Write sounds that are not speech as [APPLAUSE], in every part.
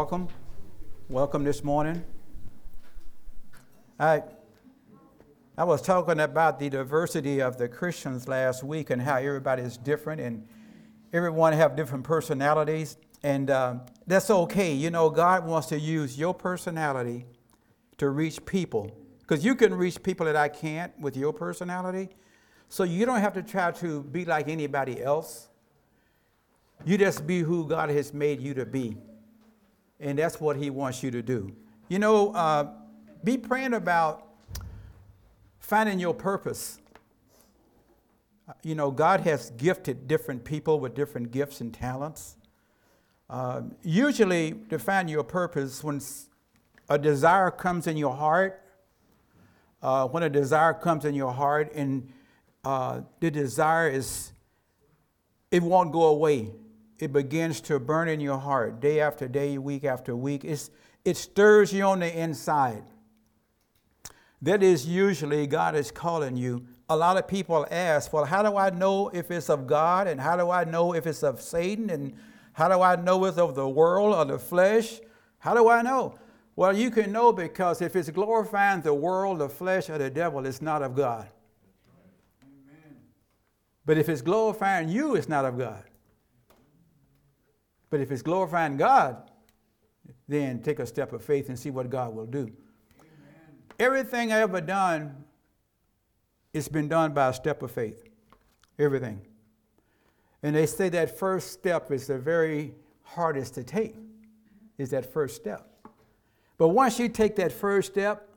Welcome. Welcome this morning. I, I was talking about the diversity of the Christians last week and how everybody is different and everyone have different personalities. And uh, that's okay. You know, God wants to use your personality to reach people. Because you can reach people that I can't with your personality. So you don't have to try to be like anybody else. You just be who God has made you to be. And that's what He wants you to do. You know, uh, be praying about finding your purpose. You know, God has gifted different people with different gifts and talents. Uh, usually, to find your purpose, when a desire comes in your heart, uh, when a desire comes in your heart and uh, the desire is, it won't go away it begins to burn in your heart day after day, week after week. It's, it stirs you on the inside. That is usually God is calling you. A lot of people ask, well, how do I know if it's of God? And how do I know if it's of Satan? And how do I know it's of the world or the flesh? How do I know? Well, you can know because if it's glorifying the world, the flesh, or the devil, it's not of God. Amen. But if it's glorifying you, it's not of God. But if it's glorifying God, then take a step of faith and see what God will do. Amen. Everything I ever done, it's been done by a step of faith. Everything. And they say that first step is the very hardest to take, is that first step. But once you take that first step,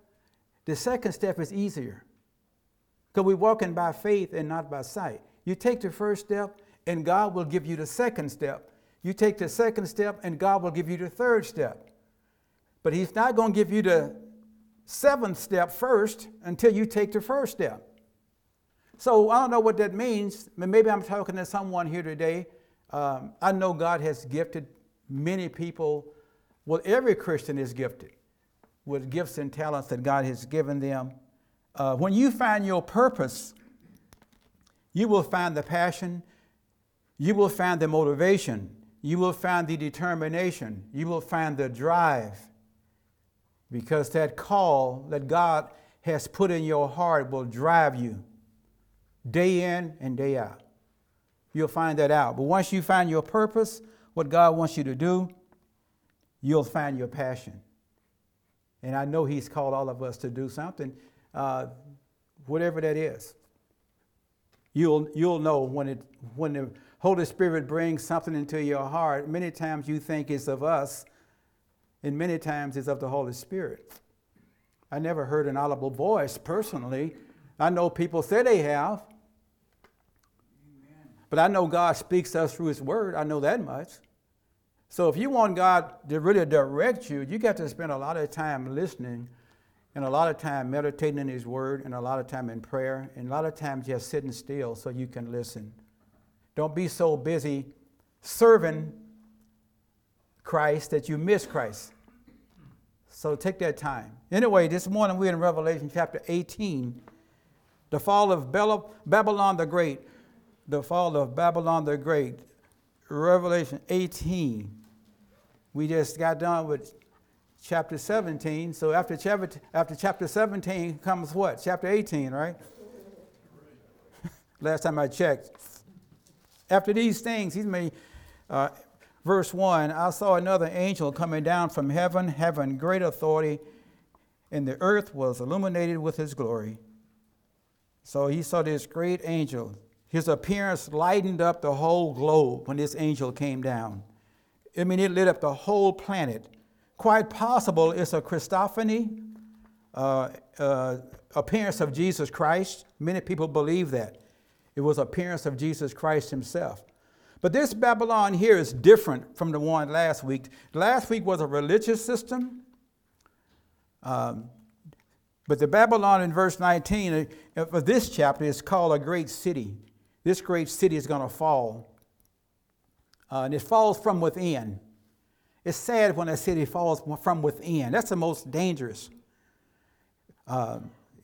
the second step is easier. Because we're walking by faith and not by sight. You take the first step, and God will give you the second step you take the second step, and God will give you the third step. But He's not going to give you the seventh step first until you take the first step. So I don't know what that means. Maybe I'm talking to someone here today. Um, I know God has gifted many people. Well, every Christian is gifted with gifts and talents that God has given them. Uh, when you find your purpose, you will find the passion, you will find the motivation, you will find the determination, you will find the drive, because that call that God has put in your heart will drive you day in and day out. You'll find that out. But once you find your purpose, what God wants you to do, you'll find your passion. And I know He's called all of us to do something, uh, whatever that is. You'll, you'll know when, it, when the Holy Spirit brings something into your heart, many times you think it's of us, and many times it's of the Holy Spirit. I never heard an audible voice personally. I know people say they have. But I know God speaks to us through His Word. I know that much. So if you want God to really direct you, you got to spend a lot of time listening and a lot of time meditating in His Word and a lot of time in prayer and a lot of time just sitting still so you can listen. Don't be so busy serving Christ that you miss Christ. So take that time. Anyway, this morning we're in Revelation chapter 18. The fall of Babylon the Great. The fall of Babylon the Great. Revelation 18. We just got done with chapter 17. So after chapter, after chapter 17 comes what? Chapter 18, right? [LAUGHS] Last time I checked. After these things, he's made, uh, verse 1 I saw another angel coming down from heaven, having great authority, and the earth was illuminated with his glory. So he saw this great angel. His appearance lightened up the whole globe when this angel came down. I mean, it lit up the whole planet. Quite possible it's a Christophany, uh, uh, appearance of Jesus Christ. Many people believe that. It was appearance of Jesus Christ himself. But this Babylon here is different from the one last week. Last week was a religious system. Um, but the Babylon in verse 19 of uh, this chapter is called a great city. This great city is going to fall. Uh, and it falls from within. It's sad when a city falls from within. That's the most dangerous. Uh,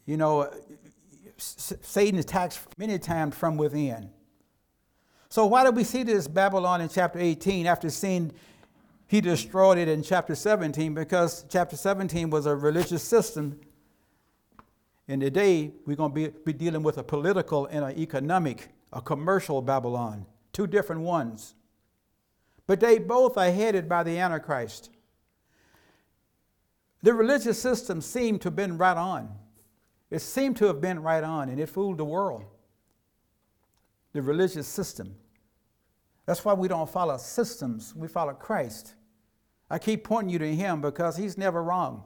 you know, Satan attacks many times from within. So why do we see this Babylon in chapter 18 after seeing he destroyed it in chapter 17 because chapter 17 was a religious system. And today, we're going to be, be dealing with a political and an economic, a commercial Babylon, two different ones. But they both are headed by the Antichrist. The religious system seemed to have been right on. It seemed to have been right on, and it fooled the world. The religious system. That's why we don't follow systems, we follow Christ. I keep pointing you to him because he's never wrong.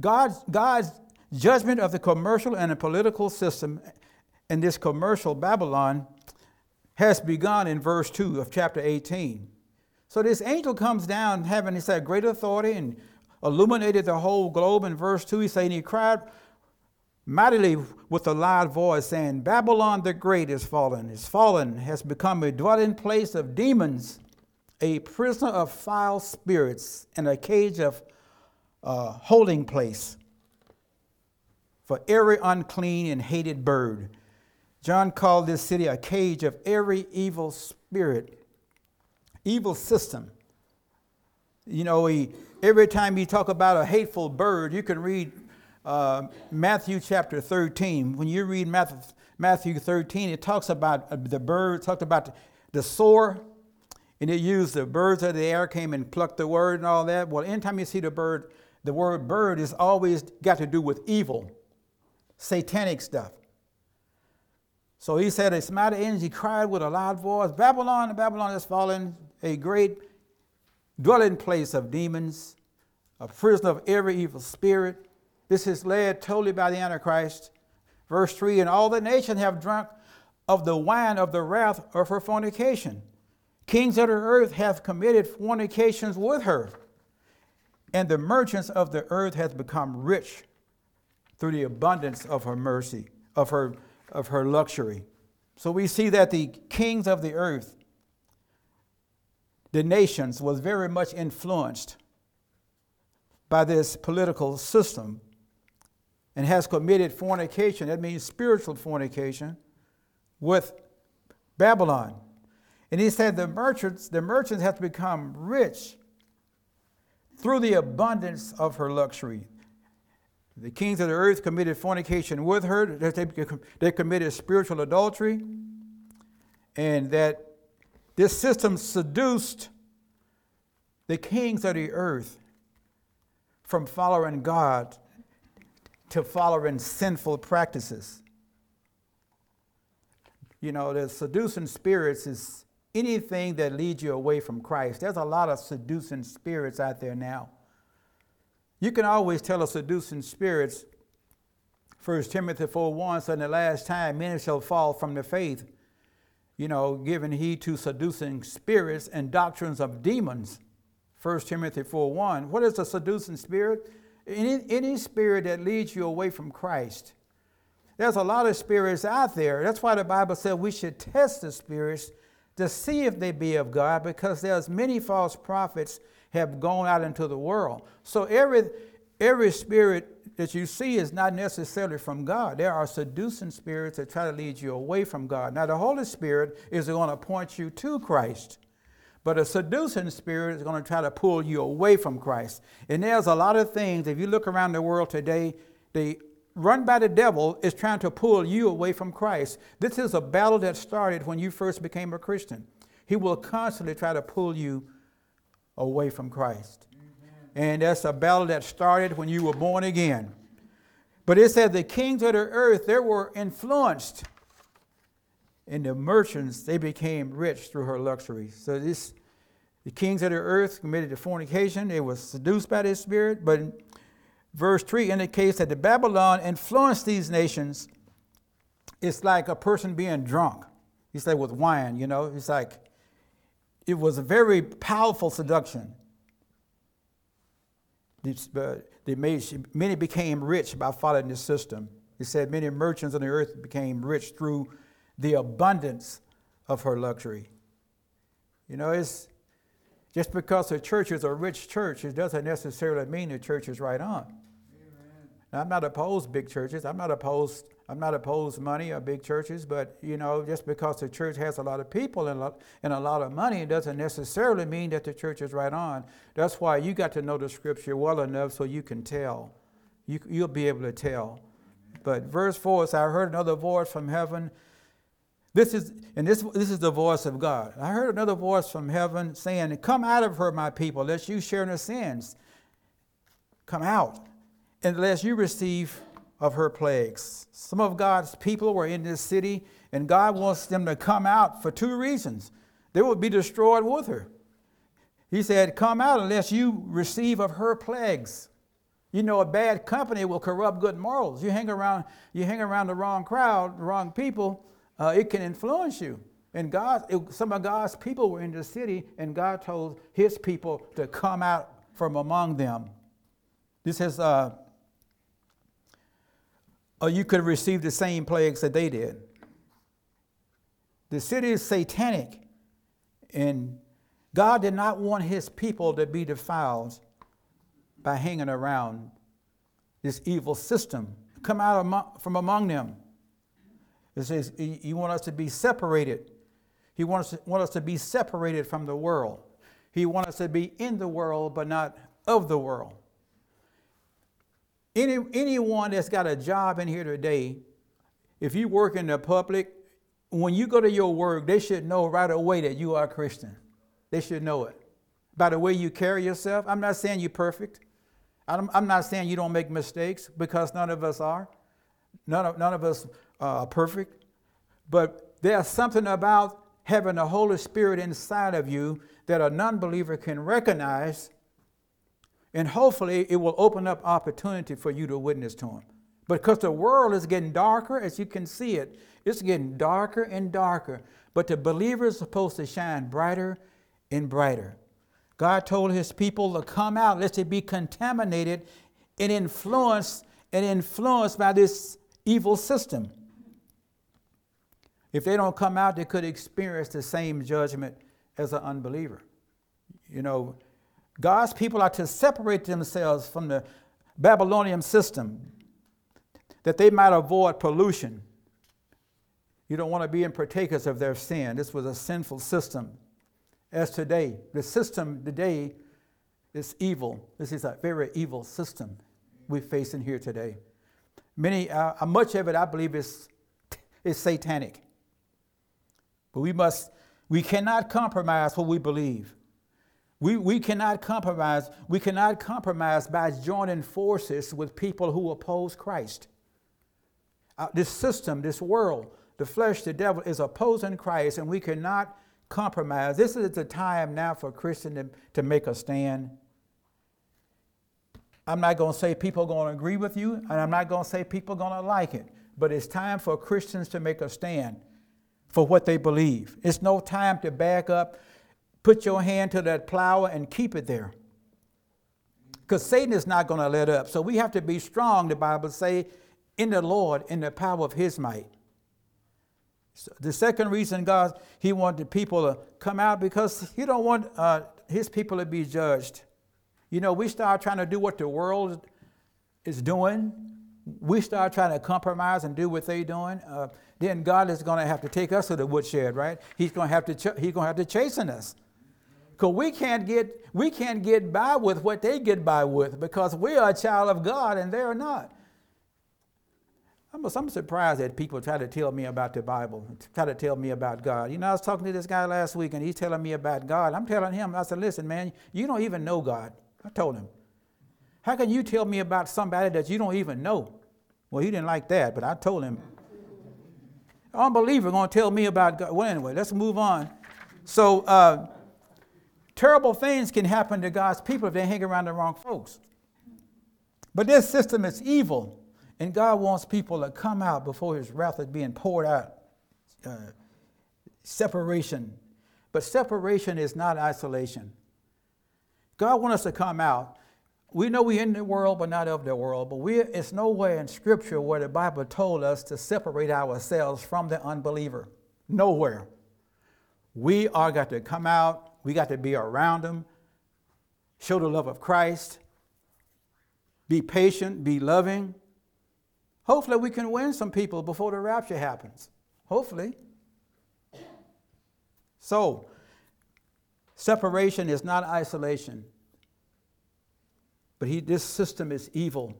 God's, God's judgment of the commercial and the political system in this commercial Babylon has begun in verse 2 of chapter 18. So this angel comes down having, he said, great authority and illuminated the whole globe. In verse 2, he said, and he cried mightily with a loud voice, saying, Babylon the Great is fallen, is fallen, has become a dwelling place of demons, a prisoner of foul spirits, and a cage of uh, holding place for every unclean and hated bird. John called this city a cage of every evil spirit, evil system. You know, he, every time you talk about a hateful bird, you can read uh, Matthew chapter 13. When you read Matthew, Matthew 13, it talks about uh, the bird, talked about the sower, and it used the birds of the air came and plucked the word and all that. Well, anytime you see the bird, the word bird is always got to do with evil, satanic stuff. So he said, A mighty energy cried with a loud voice, Babylon, Babylon has fallen, a great dwelling place of demons, a prison of every evil spirit. This is led totally by the Antichrist. Verse 3 And all the nations have drunk of the wine of the wrath of her fornication. Kings of the earth have committed fornications with her, and the merchants of the earth have become rich through the abundance of her mercy, of her, of her luxury. So we see that the kings of the earth the nations was very much influenced by this political system and has committed fornication, that means spiritual fornication, with Babylon. And he said the merchants, the merchants have to become rich through the abundance of her luxury. The kings of the earth committed fornication with her, they committed spiritual adultery, and that this system seduced the kings of the earth from following God to following sinful practices. You know, the seducing spirits is anything that leads you away from Christ. There's a lot of seducing spirits out there now. You can always tell a seducing spirits, 1 Timothy 4 1 said, In the last time many shall fall from the faith you know, giving heed to seducing spirits and doctrines of demons. 1 Timothy 4 1. What is a seducing spirit? Any, any spirit that leads you away from Christ. There's a lot of spirits out there. That's why the Bible said we should test the spirits to see if they be of God, because there's many false prophets have gone out into the world. So every every spirit that you see is not necessarily from God. There are seducing spirits that try to lead you away from God. Now, the Holy Spirit is going to point you to Christ, but a seducing spirit is going to try to pull you away from Christ. And there's a lot of things, if you look around the world today, they run by the devil is trying to pull you away from Christ. This is a battle that started when you first became a Christian. He will constantly try to pull you away from Christ. And that's a battle that started when you were born again. But it said the kings of the earth, they were influenced. And the merchants, they became rich through her luxury. So this, the kings of the earth committed to fornication. They were seduced by this spirit. But verse 3 indicates that the Babylon influenced these nations. It's like a person being drunk. He said with wine, you know. It's like it was a very powerful seduction. Uh, they made, many became rich by following this system. He said many merchants on the earth became rich through the abundance of her luxury. You know, it's just because the church is a rich church, it doesn't necessarily mean the church is right on. Now, I'm not opposed big churches. I'm not opposed. I'm not opposed money or big churches, but you know, just because the church has a lot of people and a lot, and a lot of money, it doesn't necessarily mean that the church is right on. That's why you got to know the scripture well enough so you can tell. You, you'll be able to tell. But verse 4 says, I heard another voice from heaven. This is, and this, this is the voice of God. I heard another voice from heaven saying, Come out of her, my people, lest you share in her sins. Come out, unless you receive of her plagues. Some of God's people were in this city, and God wants them to come out for two reasons. They will be destroyed with her. He said, Come out unless you receive of her plagues. You know, a bad company will corrupt good morals. You hang around, you hang around the wrong crowd, the wrong people, uh, it can influence you. And God, some of God's people were in the city, and God told His people to come out from among them. This is uh, or you could receive the same plagues that they did. The city is satanic, and God did not want his people to be defiled by hanging around this evil system. Come out from among them. It says, You want us to be separated. He wants, want us to be separated from the world. He wants us to be in the world, but not of the world. Any, anyone that's got a job in here today, if you work in the public, when you go to your work, they should know right away that you are a Christian. They should know it. By the way you carry yourself, I'm not saying you're perfect. I'm, not saying you don't make mistakes because none of us are. None of, none of us are perfect. But there's something about having the Holy Spirit inside of you that a non believer can recognize and hopefully, it will open up opportunity for you to witness to him. Because the world is getting darker, as you can see it, it's getting darker and darker. But the believer is supposed to shine brighter and brighter. God told his people to come out, lest they be contaminated and influenced and influenced by this evil system. If they don't come out, they could experience the same judgment as an unbeliever. You know, God's people are to separate themselves from the Babylonian system that they might avoid pollution. You don't want to be in partakers of their sin. This was a sinful system. As today, the system today is evil. This is a very evil system we're facing here today. Many, uh, uh much of it, I believe, is, is satanic. But we must, we cannot compromise what we believe. We, we cannot compromise. We cannot compromise by joining forces with people who oppose Christ. Uh, this system, this world, the flesh, the devil is opposing Christ, and we cannot compromise. This is the time now for Christians to, to make a stand. I'm not going to say people are going to agree with you, and I'm not going to say people are going to like it, but it's time for Christians to make a stand for what they believe. It's no time to back up Put your hand to that plow and keep it there. Because Satan is not going to let up. So we have to be strong, the Bible say, in the Lord, in the power of his might. So the second reason God, he wanted people to come out because he don't want uh, his people to be judged. You know, we start trying to do what the world is doing. We start trying to compromise and do what they're doing. Uh, then God is going to have to take us to the woodshed, right? He's going to have to ch- he's going to have to chasten us. Because we can't get we can't get by with what they get by with because we are a child of God and they're not. I'm, I'm surprised that people try to tell me about the Bible, try to tell me about God. You know, I was talking to this guy last week and he's telling me about God. I'm telling him, I said, listen, man, you don't even know God. I told him. How can you tell me about somebody that you don't even know? Well, he didn't like that, but I told him. Unbeliever going to tell me about God. Well, anyway, let's move on. So, uh, Terrible things can happen to God's people if they hang around the wrong folks. But this system is evil, and God wants people to come out before his wrath is being poured out. Uh, separation. But separation is not isolation. God wants us to come out. We know we're in the world, but not of the world. But we, it's nowhere in Scripture where the Bible told us to separate ourselves from the unbeliever. Nowhere. We are got to come out we got to be around them, show the love of Christ, be patient, be loving, Hopefully, we can win some people before the rapture happens. Hopefully. So, separation is not isolation, but he, this system is evil.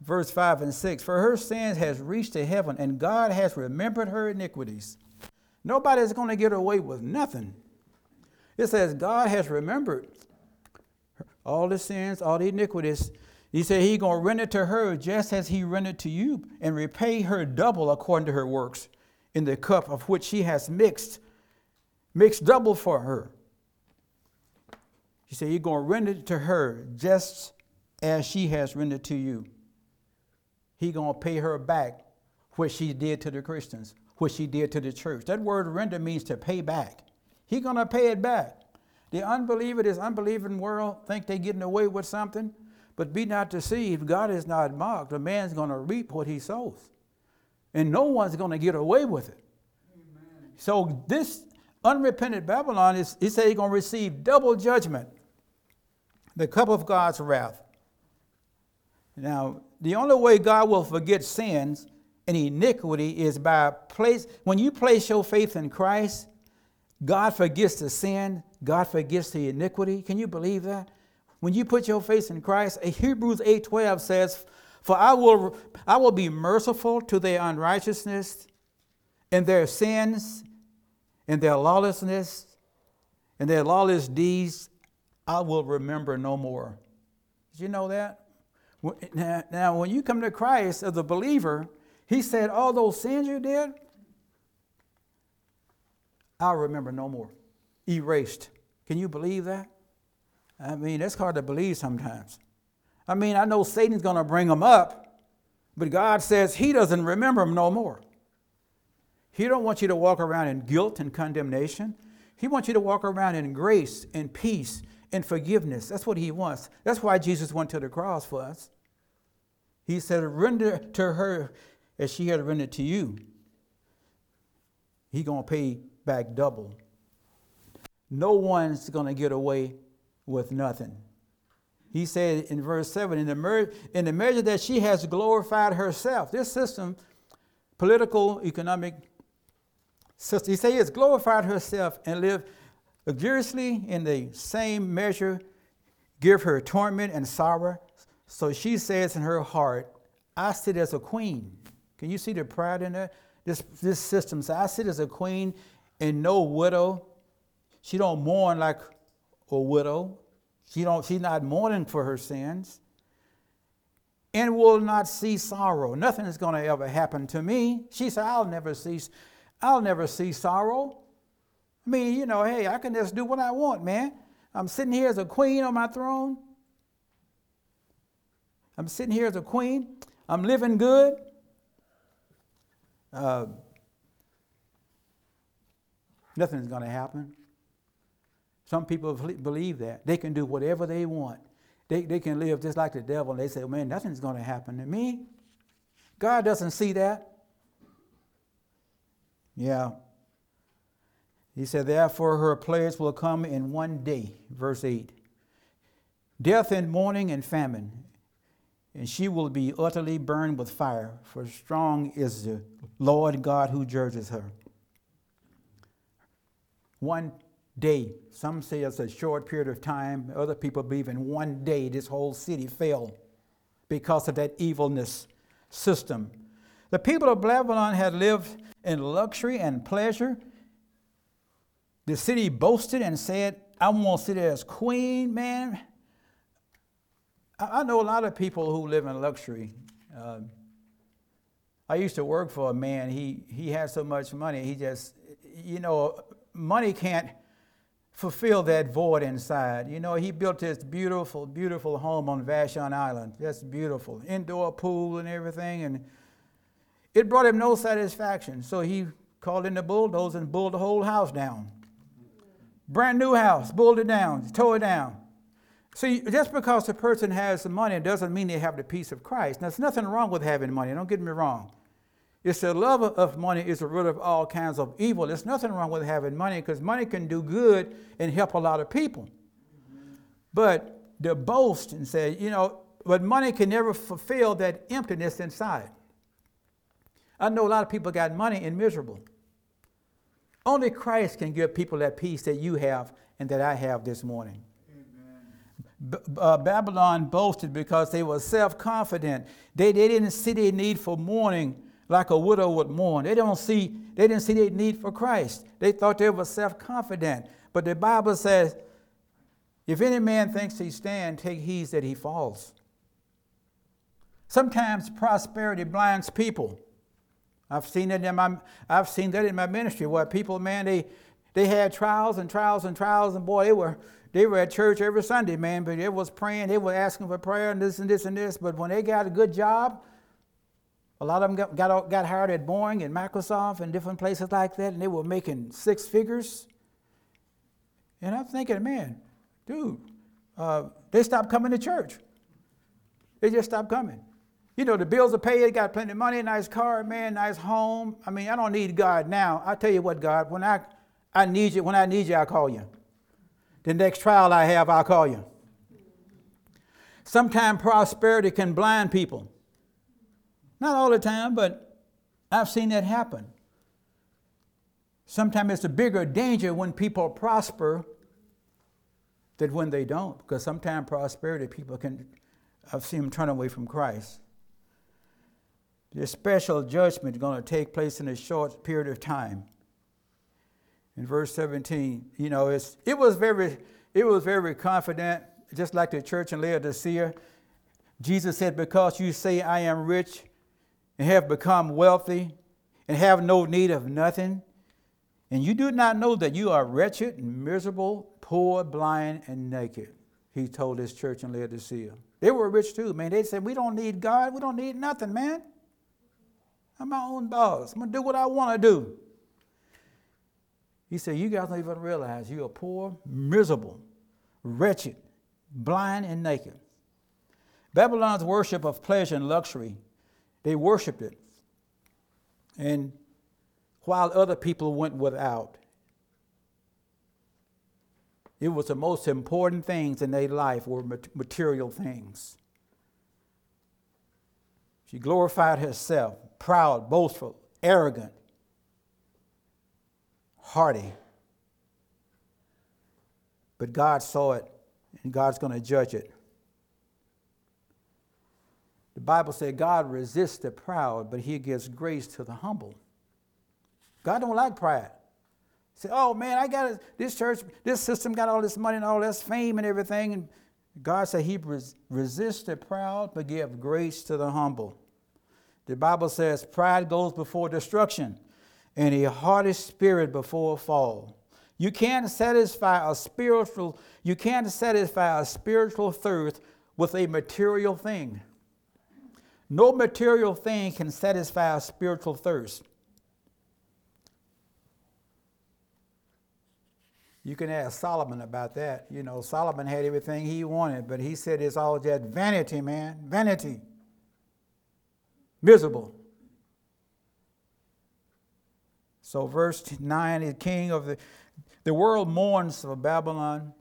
Verse 5 and 6 For her sins has reached to heaven, and God has remembered her iniquities. Nobody's going to get away with nothing. It says, God has remembered all the sins, all the iniquities. He said He's going to render to her just as He rendered to you, and repay her double according to her works in the cup of which she has mixed, mixed double for her. He said, You're going to render to her just as she has rendered to you. He's going to pay her back what she did to the Christians, what she did to the church. That word render means to pay back. He's going to pay it back. The unbeliever, this unbelieving world, think they're getting away with something, but be not deceived. God is not mocked. A man's going to reap what he sows, and no one's going to get away with it. Amen. So this unrepentant Babylon is, he said he's going to receive double judgment, the cup of God's wrath. Now, the only way God will forget sins and iniquity is by place. When you place your faith in Christ, God forgets the sin, God forgets the iniquity. Can you believe that? When you put your faith in Christ, Hebrews 8:12 says, "For I will I will be merciful to their unrighteousness and their sins and their lawlessness and their lawless deeds I will remember no more." Did you know that? Now, when you come to Christ as a believer, He said, All those sins you did, I'll remember no more. Erased. Can you believe that? I mean, that's hard to believe sometimes. I mean, I know Satan's going to bring them up, but God says He doesn't remember them no more. He don't want you to walk around in guilt and condemnation. He wants you to walk around in grace and peace and forgiveness. That's what He wants. That's why Jesus went to the cross for us. He said, Render to her as she had rendered to you. He's going to pay back double. No one's going to get away with nothing. He said in verse 7 in the, mer- in the measure that she has glorified herself, this system, political, economic system, he said has glorified herself and lived luxuriously in the same measure, give her torment and sorrow. So she says in her heart, I sit as a queen. Can you see the pride in that? This, this system says, I sit as a queen and no widow. She don't mourn like a widow. She don't, she's not mourning for her sins. And will not see sorrow. Nothing is going to ever happen to me. She said, I'll never see, I'll never see sorrow. I mean, you know, hey, I can just do what I want, man. I'm sitting here as a queen on my throne. I'm sitting here as a queen. I'm living good. Uh, nothing's going to happen. Some people believe that. They can do whatever they want. They, they can live just like the devil. And they say, man, nothing's going to happen to me. God doesn't see that. Yeah. He said, Therefore her plagues will come in one day, verse 8 death and mourning and famine, and she will be utterly burned with fire, for strong is the Lord God who judges her. One day, some say it's a short period of time, other people believe in one day this whole city fell because of that evilness system. The people of Babylon had lived in luxury and pleasure the city boasted and said, I want to sit there as queen, man. I know a lot of people who live in luxury. Uh, I used to work for a man. He, he had so much money. He just, you know, money can't fulfill that void inside. You know, he built this beautiful, beautiful home on Vashon Island. Just beautiful. Indoor pool and everything. And it brought him no satisfaction. So he called in the bulldozer and bulled the whole house down. Brand new house, pulled it down, tore it down. See, just because a person has the money doesn't mean they have the peace of Christ. Now, there's nothing wrong with having money, don't get me wrong. It's the love of money is the root of all kinds of evil. There's nothing wrong with having money because money can do good and help a lot of people. But the boast and say, you know, but money can never fulfill that emptiness inside. I know a lot of people got money and miserable. Only Christ can give people that peace that you have and that I have this morning. B- uh, Babylon boasted because they were self confident. They, they didn't see their need for mourning like a widow would mourn. They, don't see, they didn't see their need for Christ. They thought they were self confident. But the Bible says, if any man thinks he stand, take heed that he falls. Sometimes prosperity blinds people. I've seen that in my I've seen that in my ministry where people, man, they they had trials and trials and trials, and boy, they were they were at church every Sunday, man, but they was praying, they were asking for prayer and this and this and this. But when they got a good job, a lot of them got, got, got hired at Boeing and Microsoft and different places like that, and they were making six figures. And I'm thinking, man, dude, uh, they stopped coming to church. They just stopped coming. You know, the bills are paid, got plenty of money, nice car, man, nice home. I mean, I don't need God now. I tell you what, God, when I, I need you, when I need you, I call you. The next trial I have, I'll call you. Sometimes prosperity can blind people. Not all the time, but I've seen that happen. Sometimes it's a bigger danger when people prosper than when they don't, because sometimes prosperity people can, I've seen them turn away from Christ. This special judgment is going to take place in a short period of time. In verse 17, you know, it's, it was very, it was very confident, just like the church in Laodicea. Jesus said, Because you say I am rich and have become wealthy and have no need of nothing, and you do not know that you are wretched miserable, poor, blind, and naked. He told his church in Laodicea. They were rich too, man. They said, We don't need God. We don't need nothing, man. I'm my own boss. I'm going to do what I want to do. He said, You guys don't even realize you're poor, miserable, wretched, blind, and naked. Babylon's worship of pleasure and luxury, they worshiped it. And while other people went without, it was the most important things in their life were material things. She glorified herself, proud, boastful, arrogant, haughty. But God saw it, and God's going to judge it. The Bible said God resists the proud, but he gives grace to the humble. God don't like pride. Say, oh man, I got this church, this system got all this money and all this fame and everything. And God said he res- resists the proud, but give grace to the humble. The Bible says pride goes before destruction and a haughty spirit before a fall. You can't satisfy a spiritual, you can't satisfy a spiritual thirst with a material thing. No material thing can satisfy a spiritual thirst. You can ask Solomon about that. You know, Solomon had everything he wanted, but he said it's all just vanity, man. Vanity miserable. So, verse 9 the king of the, the world mourns for Babylon.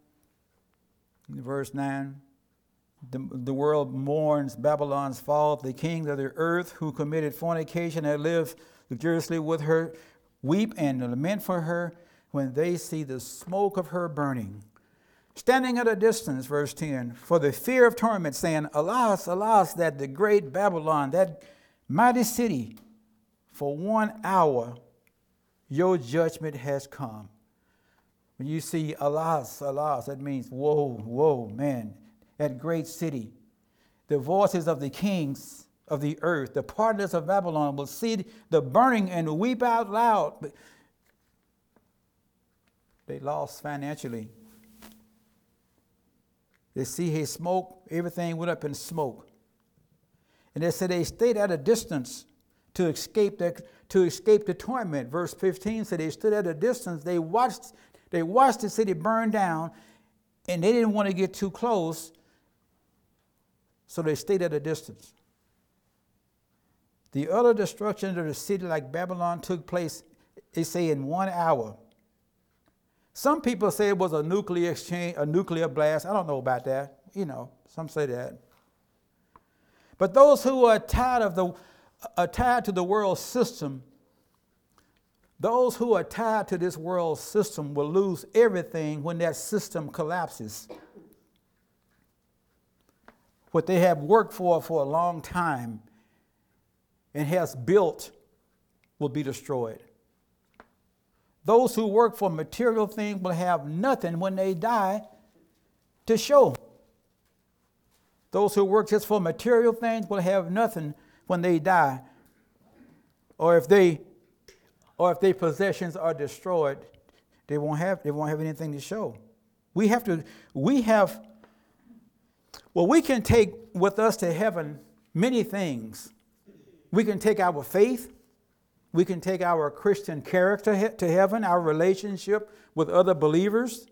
Verse 9 the, the world mourns Babylon's fall. The kings of the earth who committed fornication and lived luxuriously with her weep and lament for her when they see the smoke of her burning. Standing at a distance, verse 10, for the fear of torment, saying, Alas, alas, that the great Babylon, that mighty city, for one hour your judgment has come. When you see alas, alas, that means whoa, whoa, man, that great city. The voices of the kings of the earth, the partners of Babylon, will see the burning and weep out loud. They lost financially. They see his smoke, everything went up in smoke. And they said they stayed at a distance to escape the, to escape the torment. Verse 15 said they stood at a distance. They watched, they watched the city burn down, and they didn't want to get too close, so they stayed at a distance. The utter destruction of the city like Babylon took place, they say, in one hour. Some people say it was a nuclear exchange, a nuclear blast. I don't know about that. You know, some say that. But those who are tired of the, are tied to the world system, those who are tied to this world system will lose everything when that system collapses. What they have worked for for a long time and has built will be destroyed. Those who work for material things will have nothing when they die to show. Those who work just for material things will have nothing when they die. Or if they or if their possessions are destroyed, they won't have they won't have anything to show. We have to we have well we can take with us to heaven many things. We can take our faith, we can take our Christian character to heaven, our relationship with other believers.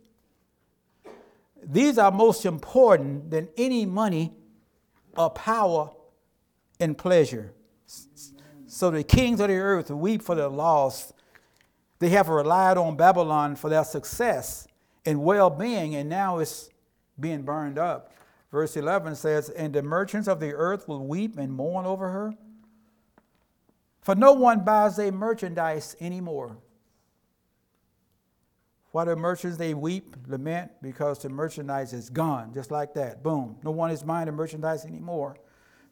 These are most important than any money or power and pleasure. So the kings of the earth weep for their loss. They have relied on Babylon for their success and well being, and now it's being burned up. Verse 11 says, And the merchants of the earth will weep and mourn over her for no one buys their merchandise anymore. Why do merchants they weep, lament? Because the merchandise is gone, just like that. Boom. No one is buying the merchandise anymore.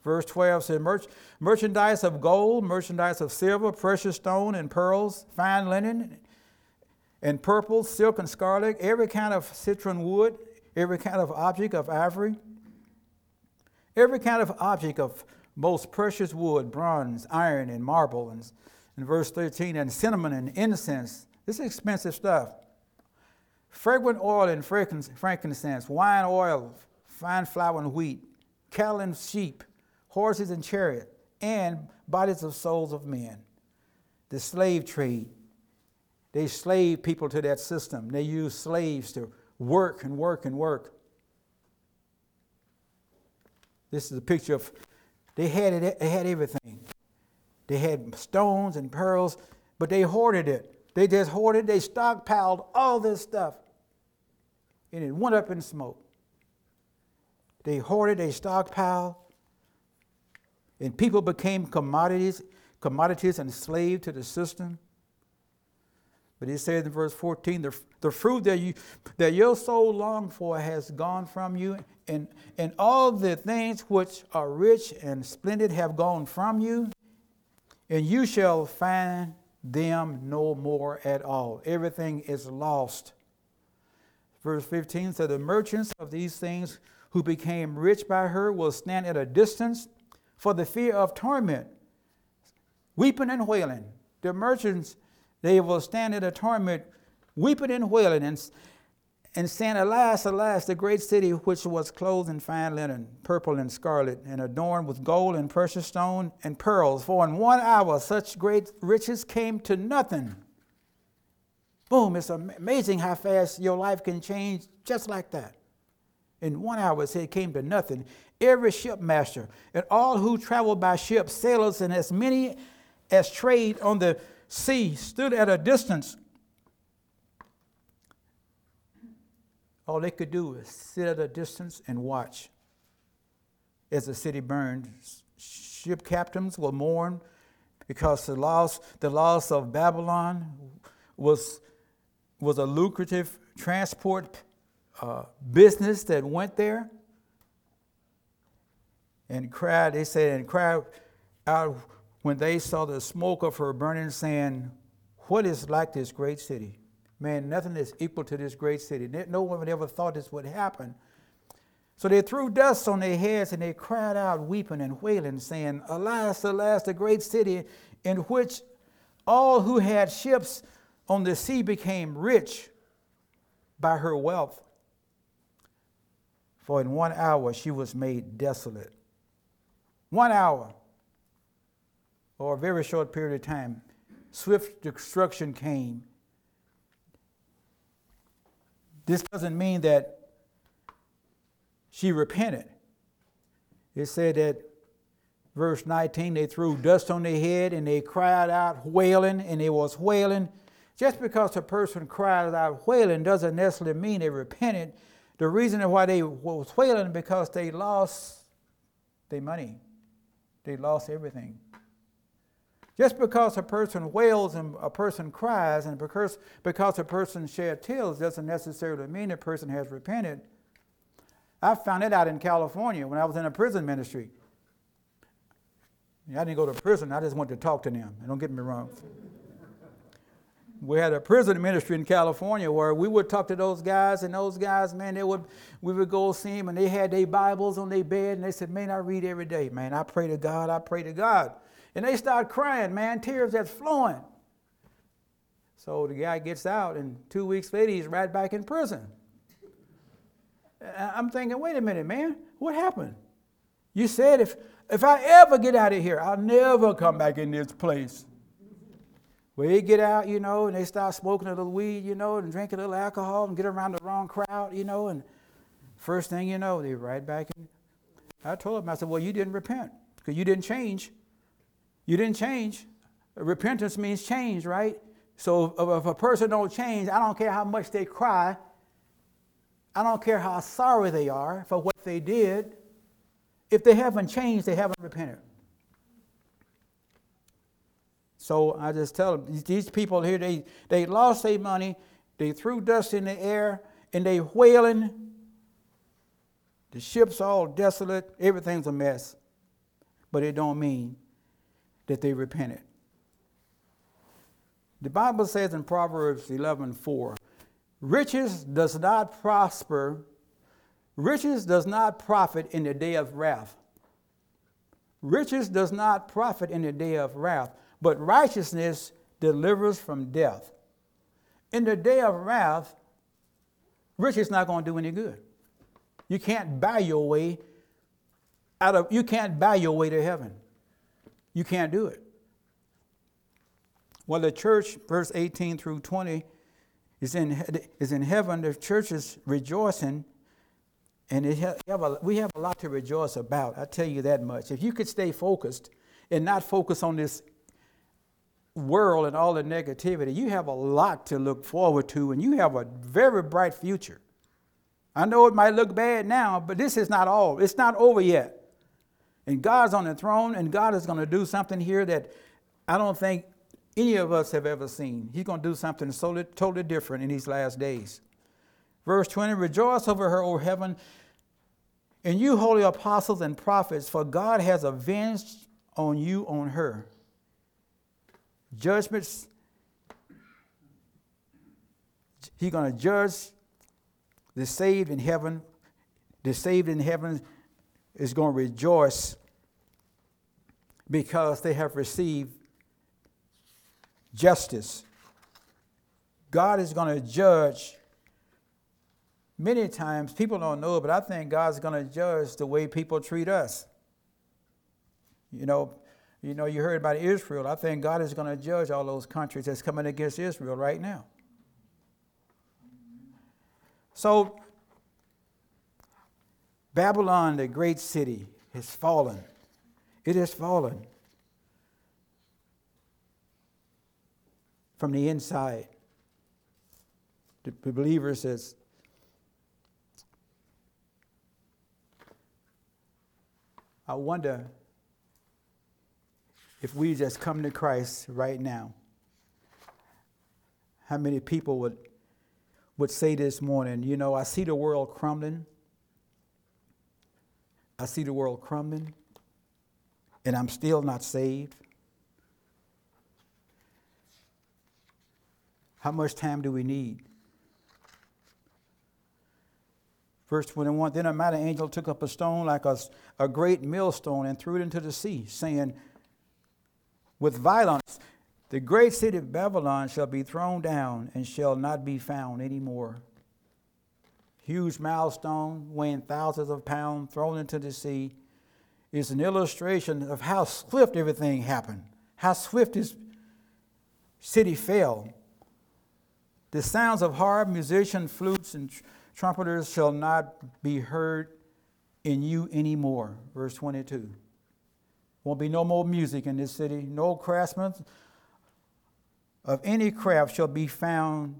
Verse 12 says, Merch- merchandise of gold, merchandise of silver, precious stone and pearls, fine linen and purple, silk and scarlet, every kind of citron wood, every kind of object of ivory, every kind of object of most precious wood, bronze, iron, and marble. And verse 13, and cinnamon and incense. This is expensive stuff. Fragrant oil and frankincense, wine oil, fine flour and wheat, cattle and sheep, horses and chariot, and bodies of souls of men. The slave trade. They slave people to that system. They use slaves to work and work and work. This is a picture of they had it, they had everything. They had stones and pearls, but they hoarded it. They just hoarded, they stockpiled all this stuff. And it went up in smoke. They hoarded, they stockpiled, and people became commodities, commodities and enslaved to the system. But he says in verse 14, the, the fruit that, you, that your soul longed for has gone from you, and, and all the things which are rich and splendid have gone from you, and you shall find them no more at all. Everything is lost. Verse 15 says, The merchants of these things who became rich by her will stand at a distance for the fear of torment, weeping and wailing. The merchants they will stand at a torment, weeping and wailing, and, and saying, Alas, alas, the great city which was clothed in fine linen, purple and scarlet, and adorned with gold and precious stone and pearls. For in one hour such great riches came to nothing. Boom, it's amazing how fast your life can change just like that. In one hour, it said came to nothing. Every shipmaster and all who traveled by ship, sailors, and as many as trade on the sea stood at a distance. All they could do was sit at a distance and watch as the city burned. Ship captains will mourn because the loss, the loss of Babylon was, was a lucrative transport uh, business that went there. And cried, they said, and cried out when they saw the smoke of her burning, saying, What is like this great city? Man, nothing is equal to this great city. No one ever thought this would happen. So they threw dust on their heads and they cried out, weeping and wailing, saying, Alas, alas, the great city in which all who had ships on the sea became rich by her wealth. For in one hour she was made desolate. One hour or a very short period of time, swift destruction came. This doesn't mean that she repented. It said that, verse 19, they threw dust on their head and they cried out wailing, and they was wailing. Just because a person cries out wailing doesn't necessarily mean they repented. The reason why they was wailing because they lost their money. They lost everything. Just because a person wails and a person cries and because, because a person sheds tears doesn't necessarily mean a person has repented. I found it out in California when I was in a prison ministry. I didn't go to prison, I just went to talk to them. don't get me wrong. We had a prison ministry in California where we would talk to those guys, and those guys, man, they would we would go see them, and they had their Bibles on their bed, and they said, "Man, I read every day, man. I pray to God. I pray to God." And they start crying, man, tears that's flowing. So the guy gets out, and two weeks later, he's right back in prison. I'm thinking, wait a minute, man, what happened? You said if, if I ever get out of here, I'll never come back in this place. Well, they get out, you know, and they start smoking a little weed, you know, and drinking a little alcohol and get around the wrong crowd, you know, and first thing you know, they're right back in. I told them, I said, well, you didn't repent because you didn't change. You didn't change. Repentance means change, right? So if a person don't change, I don't care how much they cry. I don't care how sorry they are for what they did. If they haven't changed, they haven't repented. So I just tell them, these people here, they, they lost their money, they threw dust in the air, and they wailing. The ship's all desolate, everything's a mess. But it don't mean that they repented. The Bible says in Proverbs 11 4, riches does not prosper, riches does not profit in the day of wrath. Riches does not profit in the day of wrath, but righteousness delivers from death. In the day of wrath, riches not going to do any good. You can't buy your way out of you can't buy your way to heaven. You can't do it. Well, the church, verse 18 through 20, is in, is in heaven. The church is rejoicing, and have a, we have a lot to rejoice about. I tell you that much. If you could stay focused and not focus on this world and all the negativity, you have a lot to look forward to, and you have a very bright future. I know it might look bad now, but this is not all. It's not over yet. And God's on the throne, and God is going to do something here that I don't think any of us have ever seen. He's going to do something totally, different in these last days. Verse 20 Rejoice over her, O heaven, and you, holy apostles and prophets, for God has avenged on you on her. Judgments, He's going to judge the saved in heaven. The saved in heaven is going to rejoice because they have received justice. God is going to judge many times. People don't know, but I think God's going to judge the way people treat us. You know, you know, you heard about Israel. I think God is going to judge all those countries that's coming against Israel right now. So Babylon, the great city, has fallen. It has fallen from the inside. The believer says, I wonder if we just come to Christ right now, how many people would, would say this morning, you know, I see the world crumbling. I see the world crumbling, and I'm still not saved. How much time do we need? Verse 21 Then a mighty angel took up a stone like a, a great millstone and threw it into the sea, saying, With violence, the great city of Babylon shall be thrown down and shall not be found any more huge milestone weighing thousands of pounds thrown into the sea is an illustration of how swift everything happened, how swift this city fell. The sounds of harp, musicians, flutes, and trumpeters shall not be heard in you anymore. Verse 22. Won't be no more music in this city. No craftsmen of any craft shall be found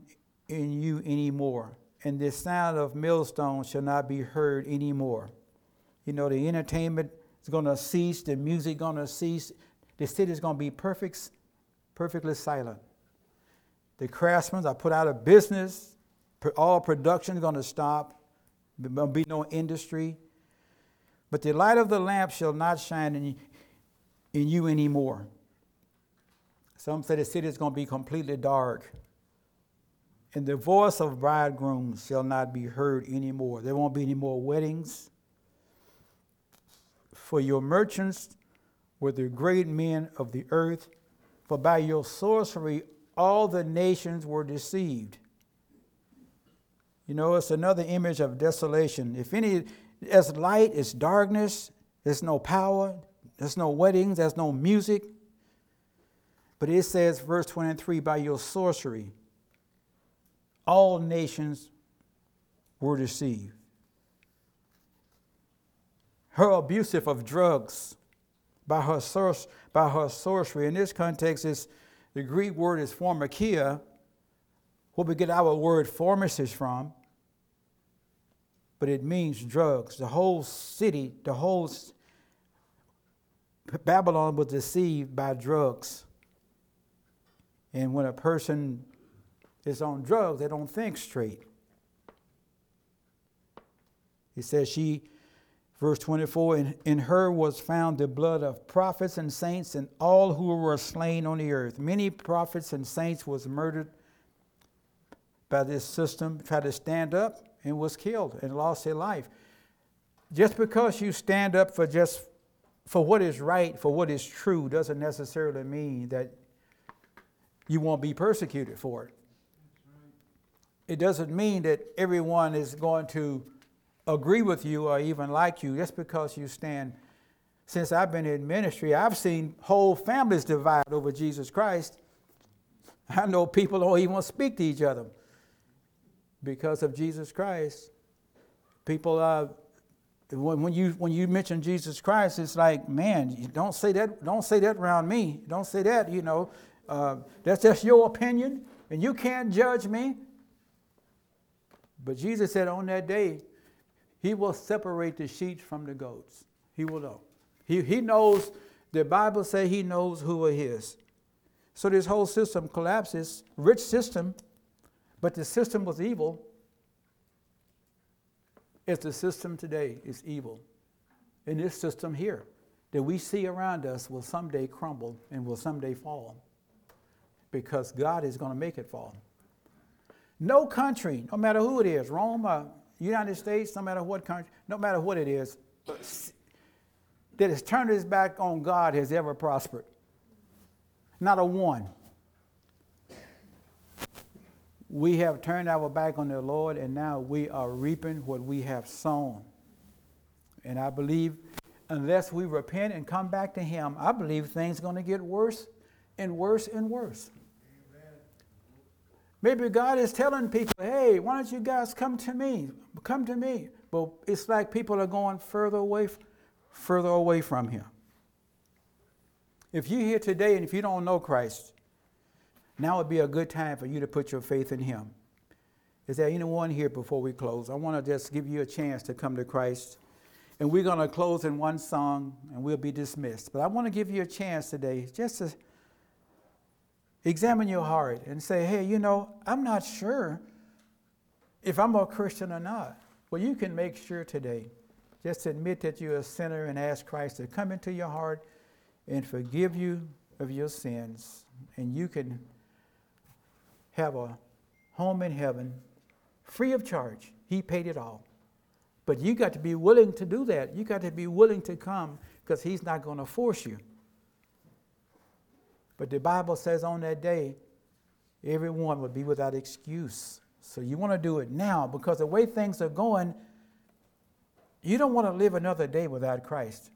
in you anymore and the sound of millstones shall not be heard anymore. You know, the entertainment is going to cease, the music going to cease, the city is going to be perfect, perfectly silent. The craftsmen are put out of business. All production is going to stop. There will be no industry. But the light of the lamp shall not shine in, in you anymore. Some say the city is going to be completely dark. And the voice of bridegrooms shall not be heard anymore. There won't be any more weddings. For your merchants were the great men of the earth, for by your sorcery all the nations were deceived. You know, it's another image of desolation. If any, as light is darkness, there's no power, there's no weddings, there's no music. But it says, verse 23, by your sorcery, all nations were deceived. Her abusive of drugs, by her, source, by her sorcery. In this context, is the Greek word is pharmakia, where we get our word pharmacist from, but it means drugs. The whole city, the whole Babylon was deceived by drugs. And when a person is on drugs, they don't think straight. He says she Verse 24 in, in her was found the blood of prophets and saints and all who were slain on the earth. Many prophets and saints was murdered by this system, tried to stand up and was killed and lost their life. Just because you stand up for just for what is right, for what is true, doesn't necessarily mean that you won't be persecuted for it. It doesn't mean that everyone is going to agree with you or even like you just because you stand. Since I've been in ministry, I've seen whole families divide over Jesus Christ. I know people don't even speak to each other because of Jesus Christ. People, uh, when you when you mention Jesus Christ, it's like, man, don't say that. Don't say that around me. Don't say that. You know, uh, that's just your opinion, and you can't judge me. But Jesus said on that day, he will separate the sheep from the goats. He will know. He, he knows, the Bible says he knows who are his. So this whole system collapses, rich system, but the system was evil. It's the system today is evil. And this system here that we see around us will someday crumble and will someday fall because God is going to make it fall. No country, no matter who it is, Rome, uh, United States, no matter what country, no matter what it is, that has turned its back on God has ever prospered. Not a one. We have turned our back on the Lord, and now we are reaping what we have sown. And I believe, unless we repent and come back to Him, I believe things are going to get worse and worse and worse. Maybe God is telling people, hey, why don't you guys come to me? Come to me. But it's like people are going further away, further away from Him. If you're here today and if you don't know Christ, now would be a good time for you to put your faith in Him. Is there anyone here before we close? I want to just give you a chance to come to Christ. And we're going to close in one song and we'll be dismissed. But I want to give you a chance today just to Examine your heart and say, hey, you know, I'm not sure if I'm a Christian or not. Well, you can make sure today. Just admit that you're a sinner and ask Christ to come into your heart and forgive you of your sins. And you can have a home in heaven free of charge. He paid it all. But you got to be willing to do that. You got to be willing to come because He's not going to force you. But the Bible says on that day, everyone would be without excuse. So you want to do it now because the way things are going, you don't want to live another day without Christ.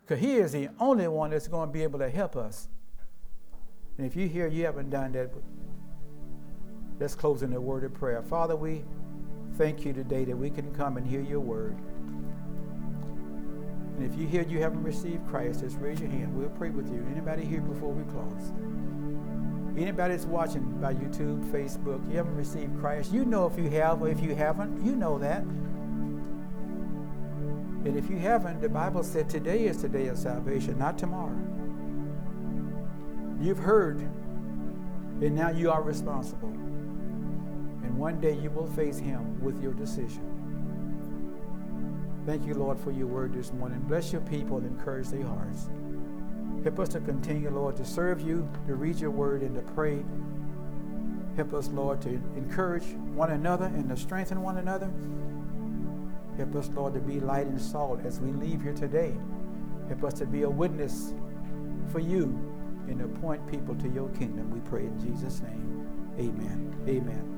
Because He is the only one that's going to be able to help us. And if you hear you haven't done that, let's close in the word of prayer. Father, we thank you today that we can come and hear your word. And if you hear you haven't received Christ, just raise your hand. We'll pray with you. Anybody here before we close? Anybody that's watching by YouTube, Facebook, you haven't received Christ, you know if you have or if you haven't, you know that. And if you haven't, the Bible said today is the day of salvation, not tomorrow. You've heard, and now you are responsible. And one day you will face him with your decision. Thank you, Lord, for your word this morning. Bless your people and encourage their hearts. Help us to continue, Lord, to serve you, to read your word, and to pray. Help us, Lord, to encourage one another and to strengthen one another. Help us, Lord, to be light and salt as we leave here today. Help us to be a witness for you and to point people to your kingdom. We pray in Jesus' name. Amen. Amen.